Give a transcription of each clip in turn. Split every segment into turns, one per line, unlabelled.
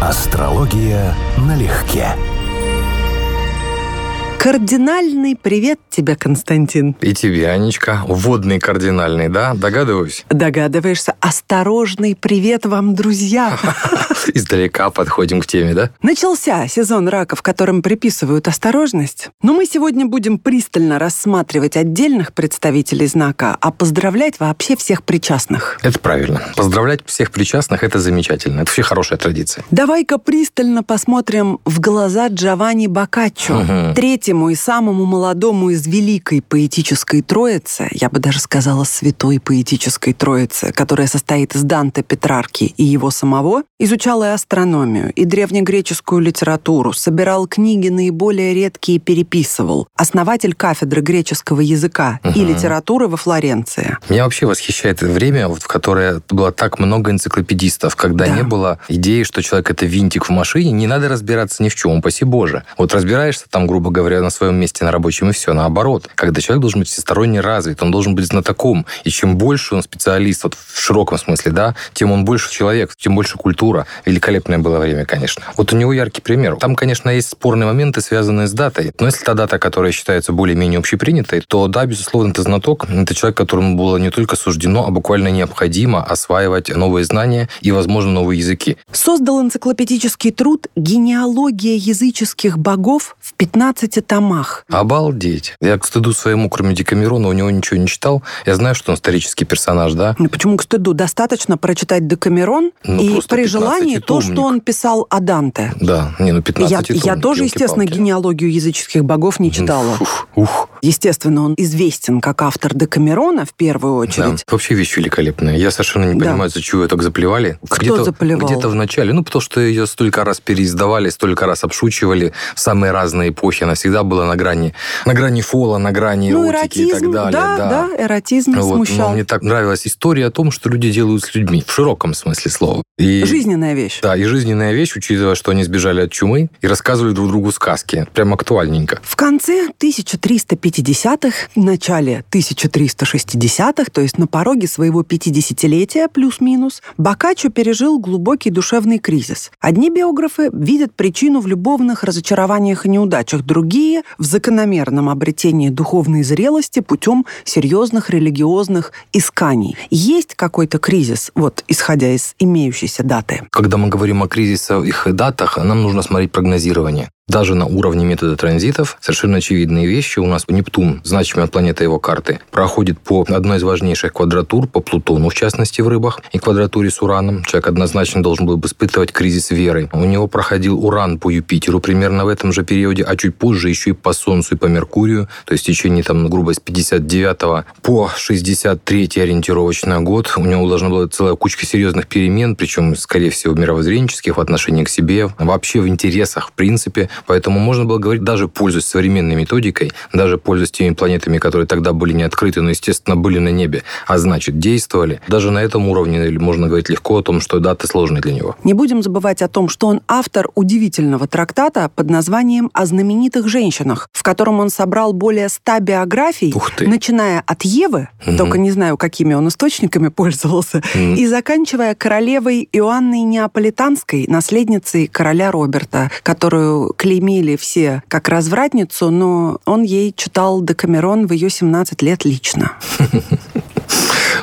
Астрология налегке.
Кардинальный привет тебе, Константин.
И тебе, Анечка. Вводный кардинальный, да? Догадываюсь?
Догадываешься. Осторожный привет вам, друзья.
Издалека подходим к теме, да?
Начался сезон раков, которым приписывают осторожность. Но мы сегодня будем пристально рассматривать отдельных представителей знака, а поздравлять вообще всех причастных.
Это правильно. Поздравлять всех причастных – это замечательно. Это вообще хорошая традиция.
Давай-ка пристально посмотрим в глаза Джованни Боккаччо.
Мгм.
Третьему и самому молодому из великой поэтической троицы, я бы даже сказала святой поэтической троицы, которая состоит из Данте Петрарки и его самого, изучал и астрономию, и древнегреческую литературу, собирал книги наиболее редкие и переписывал. Основатель кафедры греческого языка и
Мгм.
литературы во Флоренции.
Меня вообще восхищает время, в которое было так много энциклопедистов, когда
Да.
не было идеи, что человек это винтик в машине, не надо разбираться ни в чем, упаси Боже. Вот разбираешься там, грубо говоря, на своем месте на рабочем, и все. Наоборот, когда человек должен быть всесторонне развит, он должен быть знатоком. И чем больше он специалист, вот в широком смысле, да, тем он больше человек, тем больше культура. Великолепное было время, конечно. Вот у него яркий пример. Там, конечно, есть спорные моменты, связанные с датой. Но если та дата, которая считается более-менее общепринятой, то да, безусловно, это знаток. Это человек, которому было не только суждено, а буквально необходимо осваивать новые знания и, возможно, новые языки.
Создал энциклопедический труд «Генеалогия языческих богов» в 15 томах.
Обалдеть. Я к стыду своему, кроме Декамерона, у него ничего не читал. Я знаю, что он исторический персонаж, да?
Ну, Почему к стыду? Достаточно прочитать Декамерон
Ну,
и при желании то,
15-томник.
что он писал о Данте.
Да, не, ну 15
Я,
томник,
я тоже, естественно, генеалогию языческих богов не читала.
Ух, ух.
Естественно, он известен как автор Декамерона в первую
Да.
очередь.
Вообще вещь великолепная. Я совершенно не
Да.
понимаю, за чего ее так заплевали.
Кто
где-то,
заплевал?
Где-то в начале. Ну, потому что ее столько раз переиздавали, столько раз обшучивали в самые разные эпохи. Она всегда была на грани, на грани фола, на грани
Ну,
эротики и
эротизм,
так далее.
да, да, эротизм
Вот,
смущал.
но мне так нравилась история о том, что люди делают с людьми, в широком смысле слова. И,
Жизненная вещь.
Да, и жизненная вещь, учитывая, что они сбежали от чумы и рассказывали друг другу сказки. Прям актуальненько.
В конце 1350-х, начале 1360-х, то есть на пороге своего 50-летия плюс-минус, Боккаччо пережил глубокий душевный кризис. Одни биографы видят причину в любовных разочарованиях и неудачах, другие — в закономерном обретении духовной зрелости путем серьезных религиозных исканий. Есть какой-то кризис, вот исходя из имеющейся даты?
Когда мы говорим о кризисах и датах, нам нужно смотреть прогнозирование. Даже на уровне метода транзитов совершенно очевидные вещи. У нас Нептун, значимая планета его карты, проходит по одной из важнейших квадратур, по Плутону, в частности, в рыбах, и квадратуре с Ураном. Человек однозначно должен был бы испытывать кризис веры. У него проходил Уран по Юпитеру примерно в этом же периоде, а чуть позже еще и по Солнцу и по Меркурию. То есть в течение, там, грубо, с 59 по 63 ориентировочный год у него должна была целая кучка серьезных перемен, причем, скорее всего, мировоззренческих в отношении к себе, вообще в интересах, в принципе. Поэтому можно было говорить, даже пользуясь современной методикой, даже пользуясь теми планетами, которые тогда были не открыты, но, естественно, были на небе, а значит, действовали. Даже на этом уровне можно говорить легко о том, что даты сложные для него.
Не будем забывать о том, что он автор удивительного трактата под названием «О знаменитых женщинах», в котором он собрал более ста биографий, начиная от Евы,
Мгм.
только не знаю, какими он источниками пользовался,
Мгм.
и заканчивая королевой Иоанной Неаполитанской, наследницей короля Роберта, которую клеймили все как развратницу, но он ей читал Декамерон в ее 17 лет лично.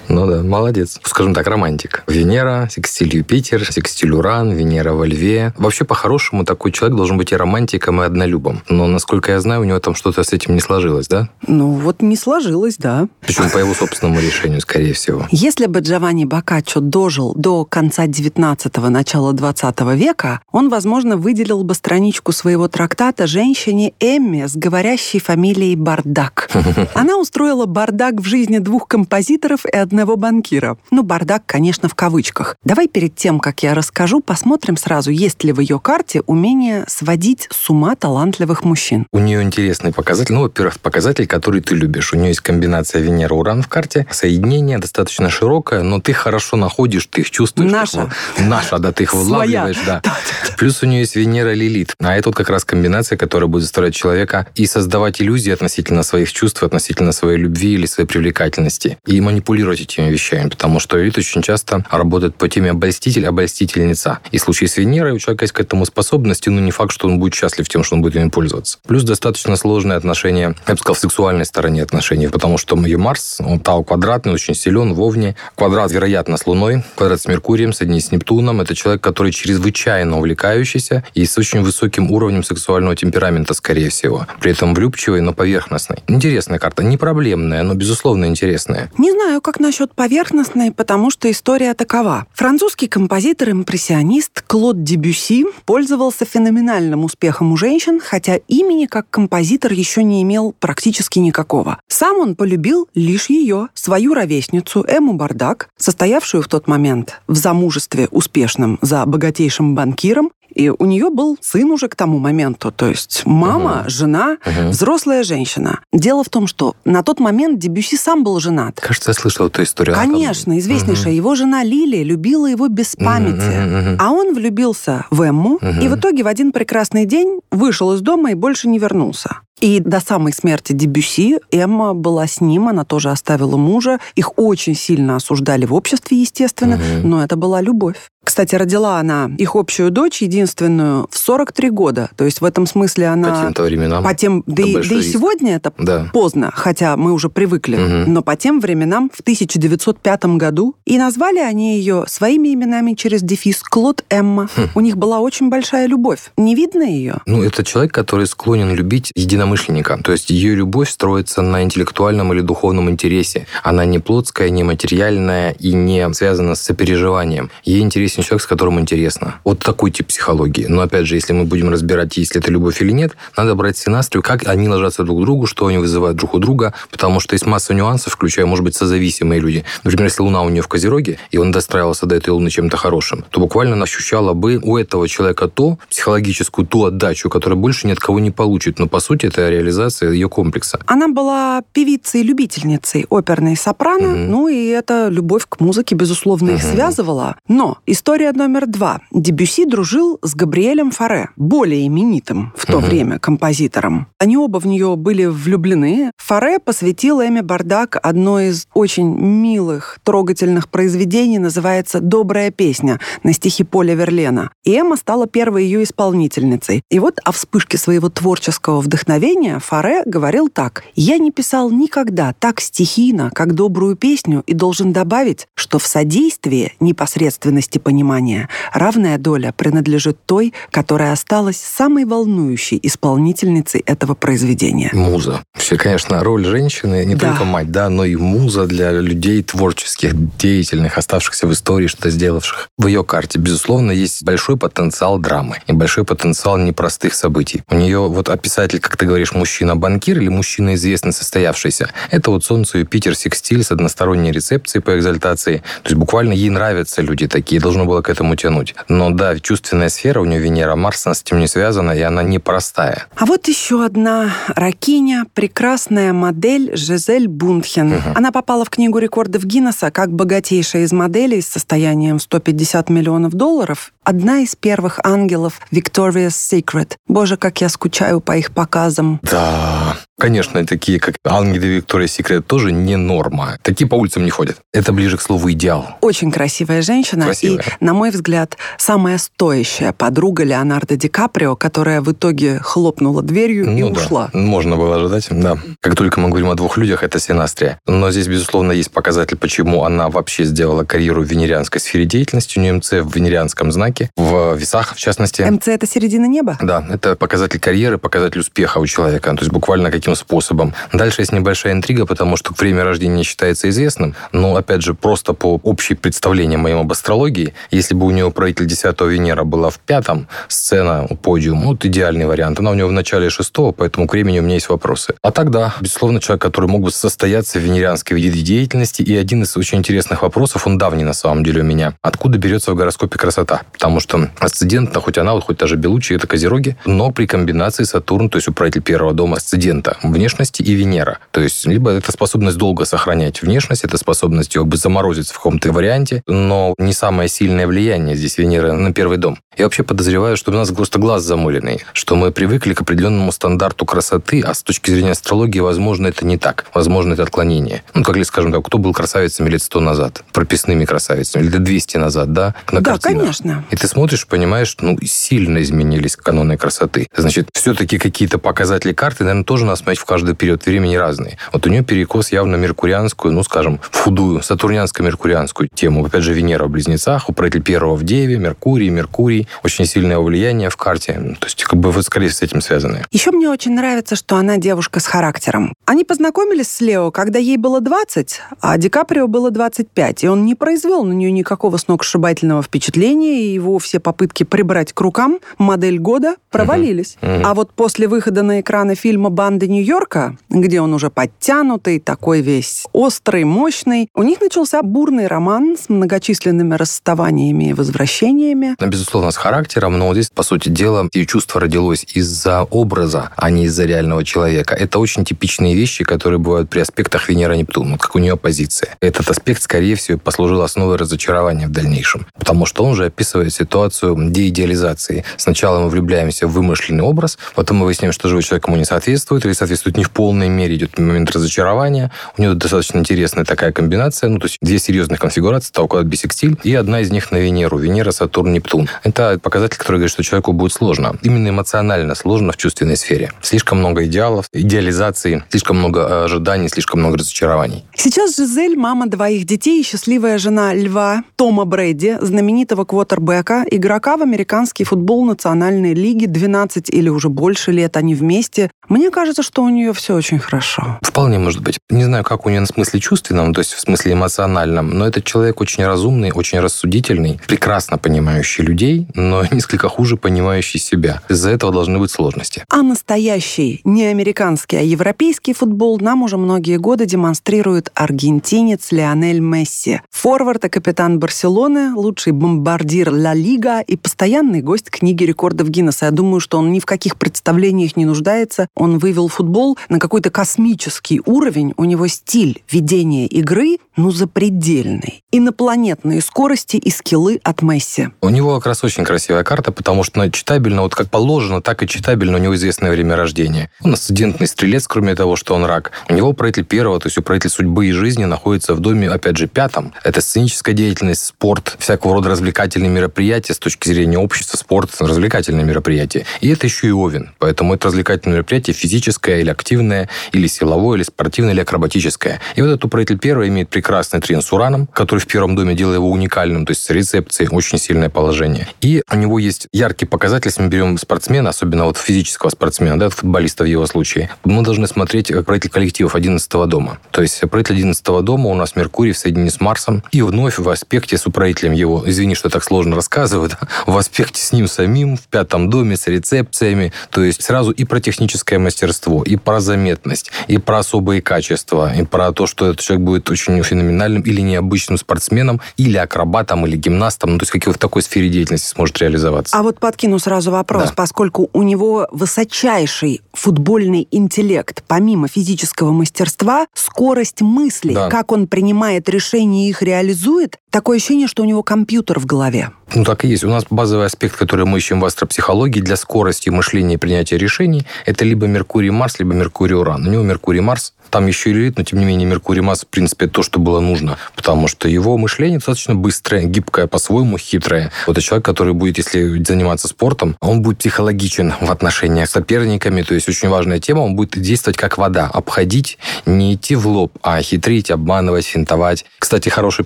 Ну да, молодец. Скажем так, романтик. Венера, секстиль Юпитер, секстиль Уран, Венера во Льве. Вообще, по-хорошему, такой человек должен быть и романтиком, и однолюбом. Но, насколько я знаю, у него там что-то с этим не сложилось, да?
Ну вот не сложилось, да.
Причем по его собственному решению, скорее всего.
Если бы Джованни Боккаччо дожил до конца 19-го, начала 20 века, он, возможно, выделил бы страничку своего трактата женщине Эмме с говорящей фамилией Бардак. Она устроила бардак в жизни двух композиторов и одного банкира. Ну, бардак, конечно, в кавычках. Давай перед тем, как я расскажу, посмотрим сразу, есть ли в ее карте умение сводить с ума талантливых мужчин.
У нее интересный показатель. Ну, во-первых, показатель, который ты любишь. У нее есть комбинация Венера-Уран в карте. Соединение достаточно широкое, но ты хорошо находишь, ты их чувствуешь.
Наша.
Наша, да, ты их вылавливаешь, да. Плюс у нее есть Венера-Лилит. А это вот как раз комбинация, которая будет заставлять человека и создавать иллюзии относительно своих чувств, относительно своей любви или своей привлекательности. И манипулировать этими вещами, потому что Лилит очень часто работает по теме обольститель, обольстительница. И в случае с Венерой у человека есть к этому способности, но не факт, что он будет счастлив тем, что он будет ими пользоваться. Плюс достаточно сложные отношения, я бы сказал, в сексуальной стороне отношений, потому что ее Марс, он Тау квадратный, очень силен в Овне. Квадрат, вероятно, с Луной, квадрат с Меркурием, соединить с Нептуном. Это человек, который чрезвычайно увлекающийся и с очень высоким уровнем сексуального темперамента, скорее всего. При этом влюбчивый, но поверхностный. Интересная карта. Не проблемная, но, безусловно, интересная.
Не знаю, как насчет поверхностной, потому что история такова. Французский композитор-импрессионист Клод Дебюси пользовался феноменальным успехом у женщин, хотя имени как композитор еще не имел практически никакого. Сам он полюбил лишь ее, свою ровесницу Эму Бардак, состоявшую в тот момент в замужестве успешном за богатейшим банкиром и у нее был сын уже к тому моменту, то есть мама, угу. жена, угу. взрослая женщина. Дело в том, что на тот момент Дебюси сам был женат.
Кажется, я слышал эту историю.
Конечно, известнейшая. Угу. Его жена Лили любила его без памяти. Угу. А он влюбился в Эмму угу. и в итоге в один прекрасный день вышел из дома и больше не вернулся. И до самой смерти Дебюси Эмма была с ним, она тоже оставила мужа. Их очень сильно осуждали в обществе, естественно, угу. но это была любовь. Кстати, родила она их общую дочь, единственную, в 43 года. То есть в этом смысле она...
По тем-то временам.
По тем... Да, и, да и сегодня это да. поздно, хотя мы уже привыкли. Угу. Но по тем временам, в 1905 году, и назвали они ее своими именами через дефис Клод Эмма. Хм. У них была очень большая любовь. Не видно ее?
Ну, это человек, который склонен любить единомышленника. То есть ее любовь строится на интеллектуальном или духовном интересе. Она не плотская, не материальная и не связана с сопереживанием. Ей интересен человек, с которым интересно. Вот такой тип психологии. Но опять же, если мы будем разбирать, есть ли это любовь или нет, надо брать синастрию, как они ложатся друг к другу, что они вызывают друг у друга, потому что есть масса нюансов, включая, может быть, созависимые люди. Например, если Луна у нее в Козероге, и он достраивался до этой Луны чем-то хорошим, то буквально она ощущала бы у этого человека то, психологическую ту отдачу, которую больше ни от кого не получит. Но, по сути, это реализация ее комплекса.
Она была певицей-любительницей оперной сопрано, угу. ну и эта любовь к музыке, безусловно, угу. их связывала. Но История номер два. Дебюси дружил с Габриэлем Фаре, более именитым в то угу. время композитором. Они оба в нее были влюблены. Фаре посвятил Эми Бардак одно из очень милых, трогательных произведений, называется «Добрая песня» на стихи Поля Верлена. И Эмма стала первой ее исполнительницей. И вот о вспышке своего творческого вдохновения Фаре говорил так. «Я не писал никогда так стихийно, как добрую песню, и должен добавить, что в содействии непосредственности понимания понимания, равная доля принадлежит той, которая осталась самой волнующей исполнительницей этого произведения.
Муза. Все, конечно, роль женщины не да. только мать, да, но и муза для людей творческих, деятельных, оставшихся в истории, что-то сделавших. В ее карте, безусловно, есть большой потенциал драмы и большой потенциал непростых событий. У нее вот описатель, как ты говоришь, мужчина-банкир или мужчина известный состоявшийся. Это вот Солнце, Юпитер, Секстиль с односторонней рецепцией по экзальтации. То есть буквально ей нравятся люди такие. Должно было к этому тянуть. Но да, чувственная сфера у нее Венера, Марс, она с этим не связана, и она непростая.
А вот еще одна ракиня, прекрасная модель Жизель Бунтхен. Угу. Она попала в книгу рекордов Гиннесса как богатейшая из моделей с состоянием 150 миллионов долларов. Одна из первых ангелов Victoria's Secret. Боже, как я скучаю по их показам.
Да, конечно, такие, как ангелы Victoria's Secret, тоже не норма. Такие по улицам не ходят. Это ближе к слову идеал.
Очень красивая женщина. Красивая. И на мой взгляд, самая стоящая подруга Леонардо Ди Каприо, которая в итоге хлопнула дверью ну, и да. ушла.
Можно было ожидать, да. Как только мы говорим о двух людях, это Синастрия. Но здесь, безусловно, есть показатель, почему она вообще сделала карьеру в венерианской сфере деятельности. У нее МЦ в венерианском знаке, в весах, в частности.
МЦ – это середина неба?
Да, это показатель карьеры, показатель успеха у человека. То есть буквально каким способом. Дальше есть небольшая интрига, потому что время рождения считается известным. Но, опять же, просто по общей представлению моим об астрологии, если бы у него правитель 10 Венера была в пятом, сцена, подиум, вот идеальный вариант. Она у него в начале шестого, поэтому к времени у меня есть вопросы. А тогда, безусловно, человек, который мог бы состояться в венерианской виде деятельности, и один из очень интересных вопросов, он давний на самом деле у меня. Откуда берется в гороскопе красота? Потому что асцендент, хоть она, хоть та же Белучи, это Козероги, но при комбинации Сатурн, то есть управитель первого дома асцендента, внешности и Венера. То есть либо это способность долго сохранять внешность, это способность его бы заморозить в каком-то варианте, но не самое сильное влияние здесь Венеры на первый дом. Я вообще подозреваю, что у нас просто глаз замыленный, что мы привыкли к определенному стандарту красоты, а с точки зрения астрологии, возможно, это не так. Возможно, это отклонение. Ну, как ли, скажем так, кто был красавицами лет сто назад? Прописными красавицами. Или лет 200 назад, да?
На да, картинах. конечно.
И ты смотришь, понимаешь, ну, сильно изменились каноны красоты. Значит, все-таки какие-то показатели карты, наверное, тоже надо смотреть в каждый период времени разные. Вот у нее перекос явно меркурианскую, ну, скажем, в худую, сатурнианско-меркурианскую тему. Опять же, Венера в Близнецах, управитель первого в Деве, Меркурий, Меркурий. Очень сильное влияние в карте. То есть, как бы, вы скорее с этим связаны.
Еще мне очень нравится, что она девушка с характером. Они познакомились с Лео, когда ей было 20, а Ди Каприо было 25, и он не произвел на нее никакого сногсшибательного впечатления, и все попытки прибрать к рукам модель года провалились. Uh-huh. А вот после выхода на экраны фильма «Банды Нью-Йорка», где он уже подтянутый, такой весь острый, мощный, у них начался бурный роман с многочисленными расставаниями и возвращениями.
Безусловно, с характером, но здесь, по сути дела, ее чувство родилось из-за образа, а не из-за реального человека. Это очень типичные вещи, которые бывают при аспектах Венера-Нептун, вот как у нее позиция. Этот аспект, скорее всего, послужил основой разочарования в дальнейшем, потому что он же описывает ситуацию деидеализации. Сначала мы влюбляемся в вымышленный образ, потом мы выясняем, что живой человек ему не соответствует или соответствует не в полной мере, идет момент разочарования. У него достаточно интересная такая комбинация, ну, то есть две серьезных конфигурации, Таукад бисексиль, и одна из них на Венеру, Венера, Сатурн, Нептун. Это показатель, который говорит, что человеку будет сложно. Именно эмоционально сложно в чувственной сфере. Слишком много идеалов, идеализации, слишком много э, ожиданий, слишком много разочарований.
Сейчас Жизель, мама двоих детей и счастливая жена Льва Тома Брэди, знаменитого квотербека, игрока в американский футбол национальной лиги 12 или уже больше лет они вместе. Мне кажется, что у нее все очень хорошо.
Вполне может быть. Не знаю, как у нее в смысле чувственном, то есть в смысле эмоциональном, но этот человек очень разумный, очень рассудительный, прекрасно понимающий людей, но несколько хуже понимающий себя. Из-за этого должны быть сложности.
А настоящий, не американский, а европейский футбол нам уже многие годы демонстрирует аргентинец Лионель Месси. Форвард и капитан Барселоны, лучший бомбардир Ла Лига и постоянный гость книги рекордов Гиннесса. Я думаю, что он ни в каких представлениях не нуждается. Он вывел футбол на какой-то космический уровень. У него стиль ведения игры, ну, запредельный. Инопланетные скорости и скиллы от Месси.
У него как раз очень красивая карта, потому что она читабельна, вот как положено, так и читабельно у него известное время рождения. Он асцендентный стрелец, кроме того, что он рак. У него правитель первого, то есть управитель судьбы и жизни находится в доме, опять же, пятом. Это сценическая деятельность, спорт, всякого рода развлекательные мероприятия с точки зрения общества, спорт, развлекательные мероприятия. И это еще и Овен. Поэтому это развлекательное мероприятие физическое или активное, или силовое, или спортивное, или акробатическое. И вот этот управитель первого имеет прекрасный трин с Ураном, который в первом доме делает его уникальным, то есть с рецепцией, очень сильное положение. И у него есть яркий показатель, если мы берем спортсмена, особенно вот физического спортсмена, да, футболиста в его случае, мы должны смотреть правитель коллективов 11 дома. То есть правитель 11 дома у нас Меркурий в соединении с Марсом, и вновь в аспекте с управителем его, извини, что так сложно рассказываю, да, в аспекте с ним самим, в пятом доме, с рецепциями, то есть сразу и про техническое мастерство, и про заметность, и про особые качества, и про то, что этот человек будет очень феноменальным или необычным спортсменом, или акробатом, или гимнастом, ну, то есть какой в такой сфере деятельности сможет реализоваться.
А вот подкину сразу вопрос, да. поскольку у него высочайший футбольный интеллект, помимо физического мастерства, скорость мысли, да. как он принимает решения и их реализует, такое ощущение, что у него компьютер в голове.
Ну, так и есть. У нас базовый аспект, который мы ищем в астропсихологии для скорости мышления и принятия решений, это либо Меркурий-Марс, либо Меркурий-Уран. У него Меркурий-Марс там еще и лилит, но тем не менее Меркурий Марс, в принципе, то, что было нужно, потому что его мышление достаточно быстрое, гибкое, по-своему хитрое. Вот человек, который будет, если заниматься спортом, он будет психологичен в отношениях с соперниками, то есть очень важная тема, он будет действовать как вода, обходить, не идти в лоб, а хитрить, обманывать, финтовать. Кстати, хороший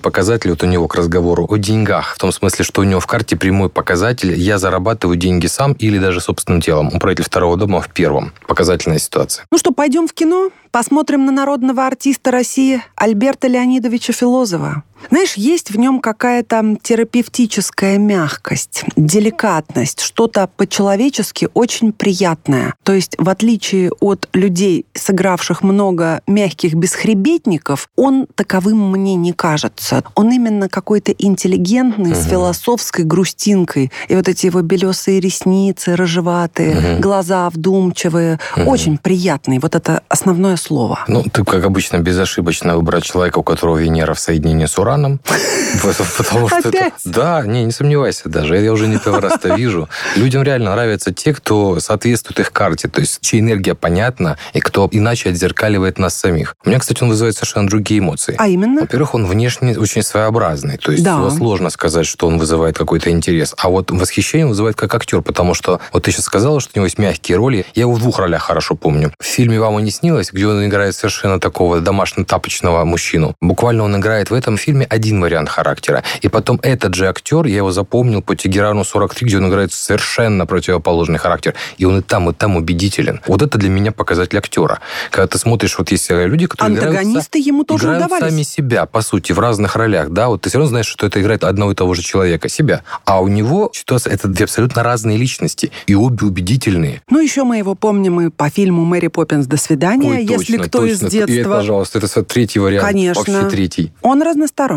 показатель вот у него к разговору о деньгах, в том смысле, что у него в карте прямой показатель «я зарабатываю деньги сам или даже собственным телом». Управитель второго дома в первом. Показательная ситуация.
Ну что, пойдем в кино? Посмотрим на народного артиста России Альберта Леонидовича Филозова. Знаешь, есть в нем какая-то терапевтическая мягкость, деликатность, что-то по-человечески очень приятное. То есть, в отличие от людей, сыгравших много мягких бесхребетников, он таковым мне не кажется. Он именно какой-то интеллигентный, угу. с философской грустинкой. И вот эти его белесые ресницы, рыжеватые, угу. глаза вдумчивые. Угу. Очень приятный. Вот это основное слово.
Ну, ты, как обычно, безошибочно выбрать человека, у которого Венера в соединении с Ураном. Потому что это... Да, не, не сомневайся даже. Я уже не первый раз это вижу. Людям реально нравятся те, кто соответствует их карте, то есть чья энергия понятна, и кто иначе отзеркаливает нас самих. У меня, кстати, он вызывает совершенно другие эмоции.
А именно?
Во-первых, он внешне очень своеобразный. То есть да. его сложно сказать, что он вызывает какой-то интерес. А вот восхищение вызывает как актер, потому что вот ты сейчас сказала, что у него есть мягкие роли. Я его в двух ролях хорошо помню. В фильме «Вам и не снилось», где он играет совершенно такого домашнего-тапочного мужчину. Буквально он играет в этом фильме один вариант характера. И потом этот же актер, я его запомнил по Тегерану 43, где он играет совершенно противоположный характер. И он и там, и там убедителен. Вот это для меня показатель актера. Когда ты смотришь, вот есть люди, которые
Антагонисты
играют,
ему тоже
играют
удавались.
сами себя, по сути, в разных ролях. Да, вот ты все равно знаешь, что это играет одного и того же человека, себя. А у него ситуация, это две абсолютно разные личности. И обе убедительные.
Ну, еще мы его помним и по фильму «Мэри Поппинс. До свидания».
Ой,
Если
точно,
кто
точно.
из детства...
И, пожалуйста, это третий вариант.
Конечно.
Вообще третий.
Он разносторонний.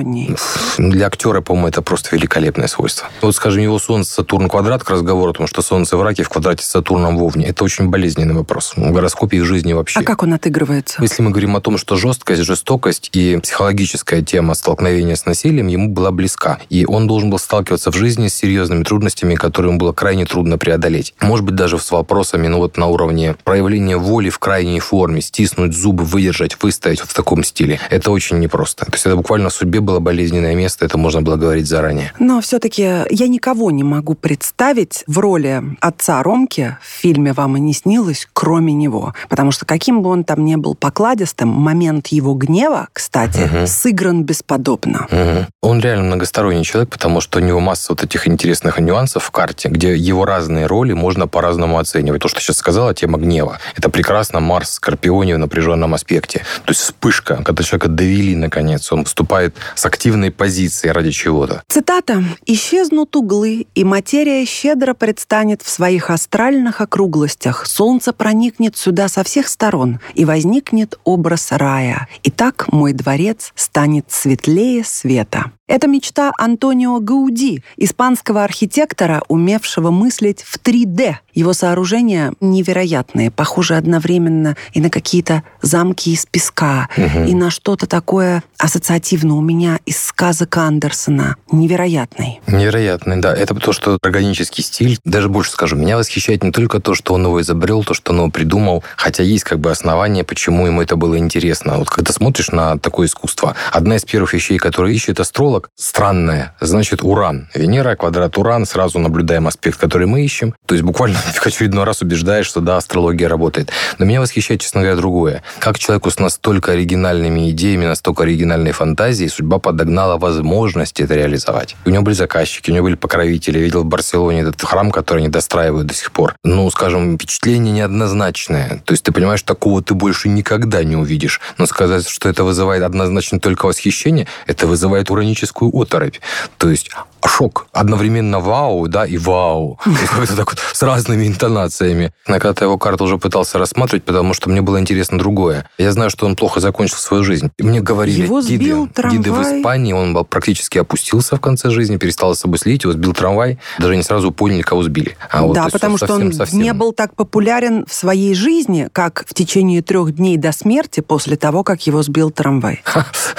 Для актера, по-моему, это просто великолепное свойство. Вот, скажем, его Солнце, Сатурн, квадрат, к разговору о том, что Солнце в раке в квадрате с Сатурном в Овне. Это очень болезненный вопрос. В гороскопе и в жизни вообще.
А как он отыгрывается?
Если мы говорим о том, что жесткость, жестокость и психологическая тема столкновения с насилием ему была близка. И он должен был сталкиваться в жизни с серьезными трудностями, которые ему было крайне трудно преодолеть. Может быть, даже с вопросами ну, вот на уровне проявления воли в крайней форме, стиснуть зубы, выдержать, выстоять в таком стиле. Это очень непросто. То есть это буквально судьбе было болезненное место, это можно было говорить заранее.
Но все-таки я никого не могу представить в роли отца Ромки в фильме «Вам и не снилось», кроме него. Потому что каким бы он там ни был покладистым, момент его гнева, кстати, угу. сыгран бесподобно.
Угу. Он реально многосторонний человек, потому что у него масса вот этих интересных нюансов в карте, где его разные роли можно по-разному оценивать. То, что сейчас сказала, тема гнева. Это прекрасно Марс в Скорпионе в напряженном аспекте. То есть вспышка, когда человека довели наконец, он выступает с активной позиции ради чего-то.
Цитата. «Исчезнут углы, и материя щедро предстанет в своих астральных округлостях. Солнце проникнет сюда со всех сторон, и возникнет образ рая. И так мой дворец станет светлее света». Это мечта Антонио Гауди, испанского архитектора, умевшего мыслить в 3D. Его сооружения невероятные, похожи одновременно и на какие-то замки из песка, угу. и на что-то такое ассоциативно у меня из сказок Андерсона. Невероятный.
Невероятный, да. Это то, что органический стиль. Даже больше скажу, меня восхищает не только то, что он его изобрел, то, что он его придумал, хотя есть как бы основания, почему ему это было интересно. Вот когда смотришь на такое искусство, одна из первых вещей, которые ищет астролог, странное. Значит, Уран. Венера, квадрат Уран, сразу наблюдаем аспект, который мы ищем. То есть буквально в очередной раз убеждаешь, что да, астрология работает. Но меня восхищает, честно говоря, другое. Как человеку с настолько оригинальными идеями, настолько оригинальной фантазией судьба подогнала возможность это реализовать. У него были заказчики, у него были покровители. Я видел в Барселоне этот храм, который они достраивают до сих пор. Ну, скажем, впечатление неоднозначное. То есть ты понимаешь, такого ты больше никогда не увидишь. Но сказать, что это вызывает однозначно только восхищение, это вызывает психическую оторопь. То есть шок. Одновременно вау, да, и вау. Это так вот с разными интонациями. На когда его карту уже пытался рассматривать, потому что мне было интересно другое. Я знаю, что он плохо закончил свою жизнь. И мне говорили
его
гиды, гиды в Испании, он практически опустился в конце жизни, перестал с собой следить, его сбил трамвай, даже не сразу поняли, кого сбили.
А вот, да, потому совсем, что он совсем... не был так популярен в своей жизни, как в течение трех дней до смерти после того, как его сбил трамвай.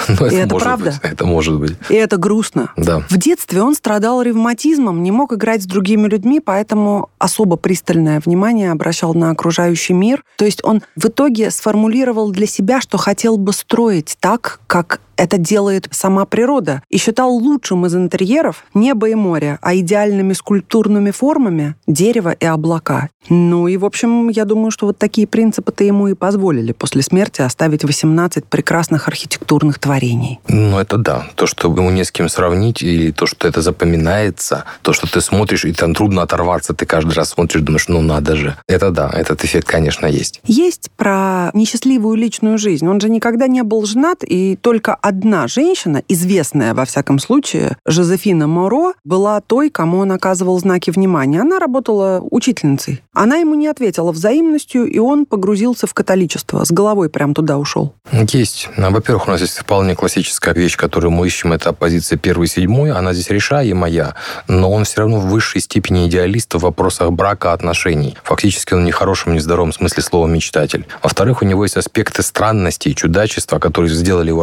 Ну, и это правда. Это может быть.
И это грустно.
Да.
В детстве он страдал ревматизмом, не мог играть с другими людьми, поэтому особо пристальное внимание обращал на окружающий мир. То есть он в итоге сформулировал для себя, что хотел бы строить так, как это делает сама природа. И считал лучшим из интерьеров небо и море, а идеальными скульптурными формами — дерево и облака. Ну и, в общем, я думаю, что вот такие принципы-то ему и позволили после смерти оставить 18 прекрасных архитектурных творений.
Ну, это да. То, что ему не с кем сравнить, или то, что это запоминается, то, что ты смотришь, и там трудно оторваться, ты каждый раз смотришь, думаешь, ну надо же. Это да, этот эффект, конечно, есть.
Есть про несчастливую личную жизнь. Он же никогда не был женат, и только одна женщина, известная во всяком случае, Жозефина Моро, была той, кому он оказывал знаки внимания. Она работала учительницей. Она ему не ответила взаимностью, и он погрузился в католичество. С головой прям туда ушел.
Есть. Ну, во-первых, у нас есть вполне классическая вещь, которую мы ищем, это позиция первый седьмой. Она здесь решаемая, но он все равно в высшей степени идеалист в вопросах брака, отношений. Фактически он не в хорошем, не здоровом смысле слова мечтатель. Во-вторых, у него есть аспекты странности и чудачества, которые сделали его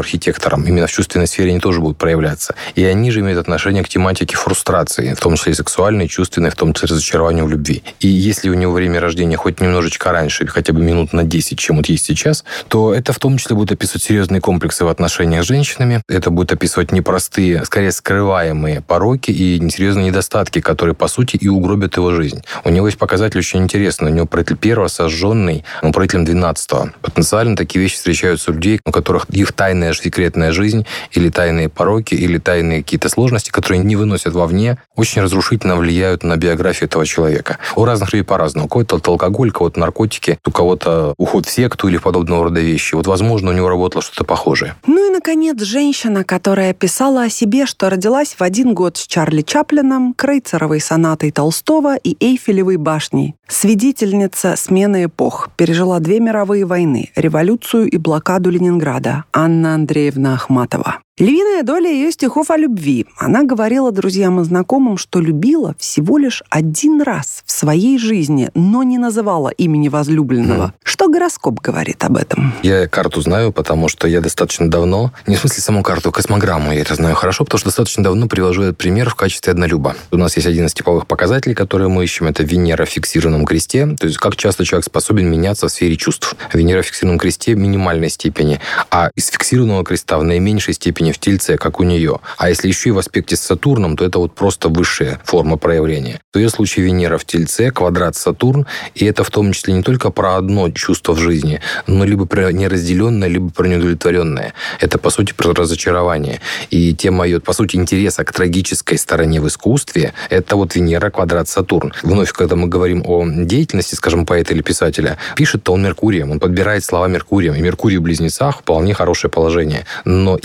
архитектором. Именно в чувственной сфере они тоже будут проявляться. И они же имеют отношение к тематике фрустрации, в том числе и сексуальной, чувственной, в том числе разочарованию в любви. И если у него время рождения хоть немножечко раньше, хотя бы минут на 10, чем вот есть сейчас, то это в том числе будет описывать серьезные комплексы в отношениях с женщинами. Это будет описывать непростые, скорее скрываемые пороки и несерьезные недостатки, которые, по сути, и угробят его жизнь. У него есть показатель очень интересный. У него правитель первого сожженный, он правителем 12-го. Потенциально такие вещи встречаются у людей, у которых их тайная секретная жизнь или тайные пороки, или тайные какие-то сложности, которые не выносят вовне, очень разрушительно влияют на биографию этого человека. У разных людей по-разному. У кого-то алкоголь, у кого-то наркотики, у кого-то уход в секту или подобного рода вещи. Вот, возможно, у него работало что-то похожее.
Ну и, наконец, женщина, которая писала о себе, что родилась в один год с Чарли Чаплином, Крейцеровой сонатой Толстого и Эйфелевой башней. Свидетельница смены эпох. Пережила две мировые войны, революцию и блокаду Ленинграда. Анна Андреевна Ахматова. Львиная доля ее стихов о любви. Она говорила друзьям и знакомым, что любила всего лишь один раз в своей жизни, но не называла имени возлюбленного. Mm. Что гороскоп говорит об этом?
Я карту знаю, потому что я достаточно давно, не в смысле саму карту, а космограмму я это знаю хорошо, потому что достаточно давно привожу этот пример в качестве однолюба. У нас есть один из типовых показателей, которые мы ищем, это Венера в фиксированном кресте, то есть как часто человек способен меняться в сфере чувств. Венера в фиксированном кресте в минимальной степени, а из фиксированного креста в наименьшей степени в Тельце, как у нее. А если еще и в аспекте с Сатурном, то это вот просто высшая форма проявления. В ее случае Венера в Тельце, квадрат Сатурн, и это в том числе не только про одно чувство в жизни, но либо про неразделенное, либо про неудовлетворенное. Это, по сути, про разочарование. И тема ее, по сути, интереса к трагической стороне в искусстве, это вот Венера, квадрат Сатурн. Вновь, когда мы говорим о деятельности, скажем, поэта или писателя, пишет-то он Меркурием, он подбирает слова Меркурием. И Меркурий в Близнецах вполне хорошее положение. Но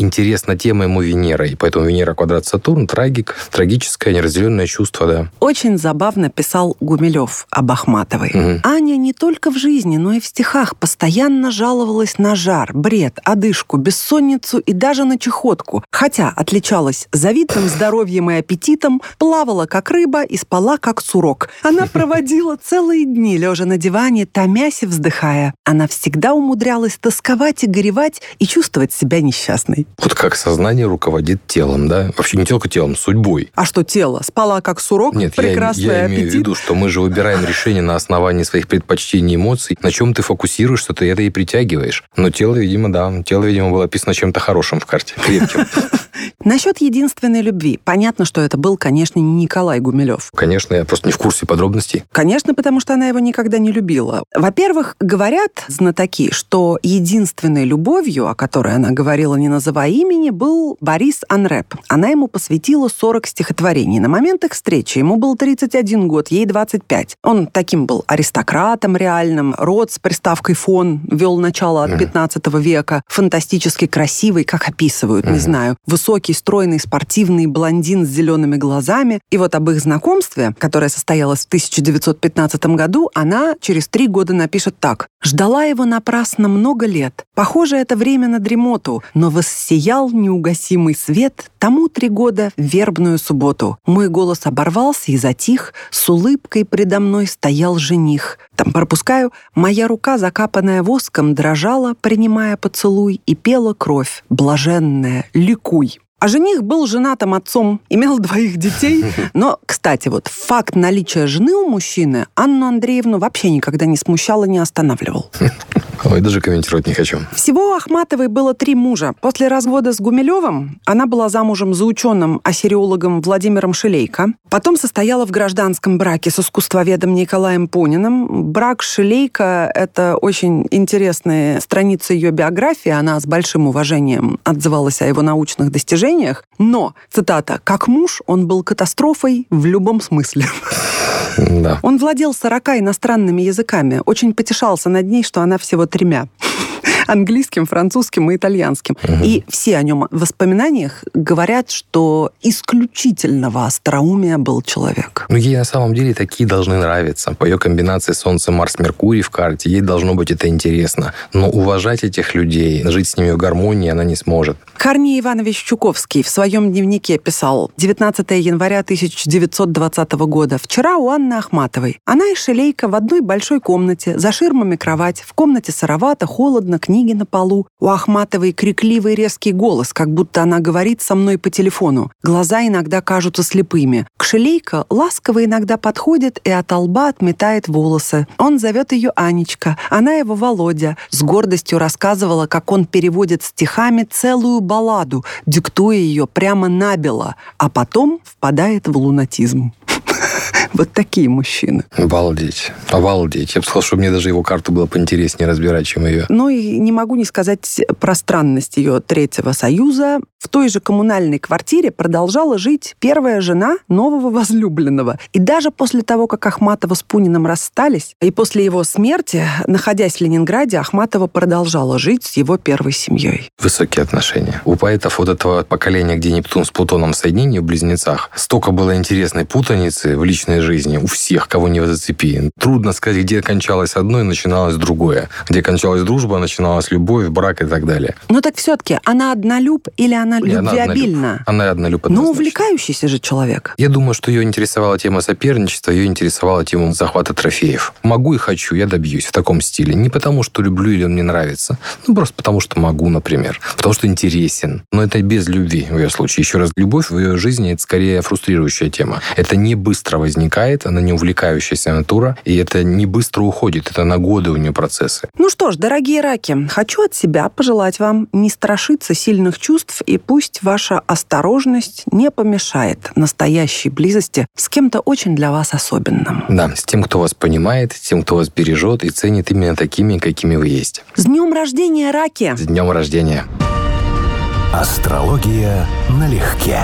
интересно тема ему Венера, и поэтому Венера квадрат Сатурн, трагик, трагическое неразделенное чувство, да.
Очень забавно писал Гумилев об Ахматовой. Угу. Аня не только в жизни, но и в стихах постоянно жаловалась на жар, бред, одышку, бессонницу и даже на чехотку. Хотя отличалась завидным здоровьем и аппетитом, плавала как рыба и спала как сурок. Она проводила целые дни, лежа на диване, томясь и вздыхая. Она всегда умудрялась тосковать и горевать и чувствовать себя несчастной.
Вот как сознание руководит телом, да? Вообще не только телом, судьбой.
А что тело? Спала как сурок?
Нет, прекрасный я, я имею аппетит? в виду, что мы же выбираем решение на основании своих предпочтений и эмоций. На чем ты фокусируешься, ты это и притягиваешь. Но тело, видимо, да. Тело, видимо, было описано чем-то хорошим в карте, крепким.
Насчет единственной любви. Понятно, что это был, конечно, не Николай Гумилев.
Конечно, я просто не в курсе подробностей.
Конечно, потому что она его никогда не любила. Во-первых, говорят знатоки, что единственной любовью, о которой она говорила, не называя имени, был Борис Анреп. Она ему посвятила 40 стихотворений. На момент их встречи ему был 31 год, ей 25. Он таким был аристократом реальным, род с приставкой «фон» вел начало от 15 века, фантастически красивый, как описывают, не знаю, высокий, стройный, спортивный блондин с зелеными глазами. И вот об их знакомстве, которое состоялось в 1915 году, она через три года напишет так. «Ждала его напрасно много лет. Похоже, это время на дремоту, но воссиял неугасимый свет тому три года в вербную субботу. Мой голос оборвался и затих, с улыбкой предо мной стоял жених. Там пропускаю, моя рука, закапанная воском, дрожала, принимая поцелуй, и пела кровь, блаженная, ликуй. А жених был женатым отцом, имел двоих детей. Но, кстати, вот факт наличия жены у мужчины Анну Андреевну вообще никогда не смущал и не останавливал.
Ой, даже комментировать не хочу.
Всего у Ахматовой было три мужа. После развода с Гумилевым она была замужем за ученым-ассириологом Владимиром Шилейко. Потом состояла в гражданском браке с искусствоведом Николаем Пуниным. Брак Шилейко — это очень интересная страница ее биографии. Она с большим уважением отзывалась о его научных достижениях. Но, цитата, «как муж он был катастрофой в любом смысле».
Да.
Он владел 40 иностранными языками, очень потешался над ней, что она всего тремя. Английским, французским и итальянским. Угу. И все о нем в воспоминаниях говорят, что исключительного остроумия был человек.
Ну, ей на самом деле такие должны нравиться. По ее комбинации Солнце, Марс, Меркурий в карте, ей должно быть это интересно. Но уважать этих людей, жить с ними в гармонии она не сможет.
Корней Иванович Чуковский в своем дневнике писал 19 января 1920 года. Вчера у Анны Ахматовой. Она и Шелейка в одной большой комнате, за ширмами кровать, в комнате сыровато, холодно, книги на полу. У Ахматовой крикливый резкий голос, как будто она говорит со мной по телефону. Глаза иногда кажутся слепыми. К Шелейка ласково иногда подходит и от лба отметает волосы. Он зовет ее Анечка, она его Володя. С гордостью рассказывала, как он переводит стихами целую балладу, диктуя ее прямо набело, а потом впадает в лунатизм. Вот такие мужчины.
Обалдеть. Обалдеть. Я бы сказал, что мне даже его карту было поинтереснее разбирать, чем ее.
Ну и не могу не сказать про странность ее третьего союза. В той же коммунальной квартире продолжала жить первая жена нового возлюбленного. И даже после того, как Ахматова с Пуниным расстались, и после его смерти, находясь в Ленинграде, Ахматова продолжала жить с его первой семьей.
Высокие отношения. У поэтов вот этого поколения, где Нептун с Плутоном в соединении в Близнецах, столько было интересной путаницы в личной жизни у всех, кого не зацепи. Трудно сказать, где кончалось одно и начиналось другое. Где кончалась дружба, начиналась любовь, брак и так далее.
Ну так все-таки она однолюб или она любвеобильна?
Она однолюб.
Ну, увлекающийся же человек.
Я думаю, что ее интересовала тема соперничества, ее интересовала тема захвата трофеев. Могу и хочу, я добьюсь в таком стиле. Не потому, что люблю или мне нравится, ну просто потому, что могу, например. Потому что интересен. Но это без любви в ее случае. Еще раз, любовь в ее жизни это скорее фрустрирующая тема. Это не быстро возникает, она не увлекающаяся натура, и это не быстро уходит, это на годы у нее процессы.
Ну что ж, дорогие раки, хочу от себя пожелать вам не страшиться сильных чувств, и пусть ваша осторожность не помешает настоящей близости с кем-то очень для вас особенным.
Да, с тем, кто вас понимает, с тем, кто вас бережет и ценит именно такими, какими вы есть.
С днем рождения, раки!
С днем рождения!
Астрология налегке.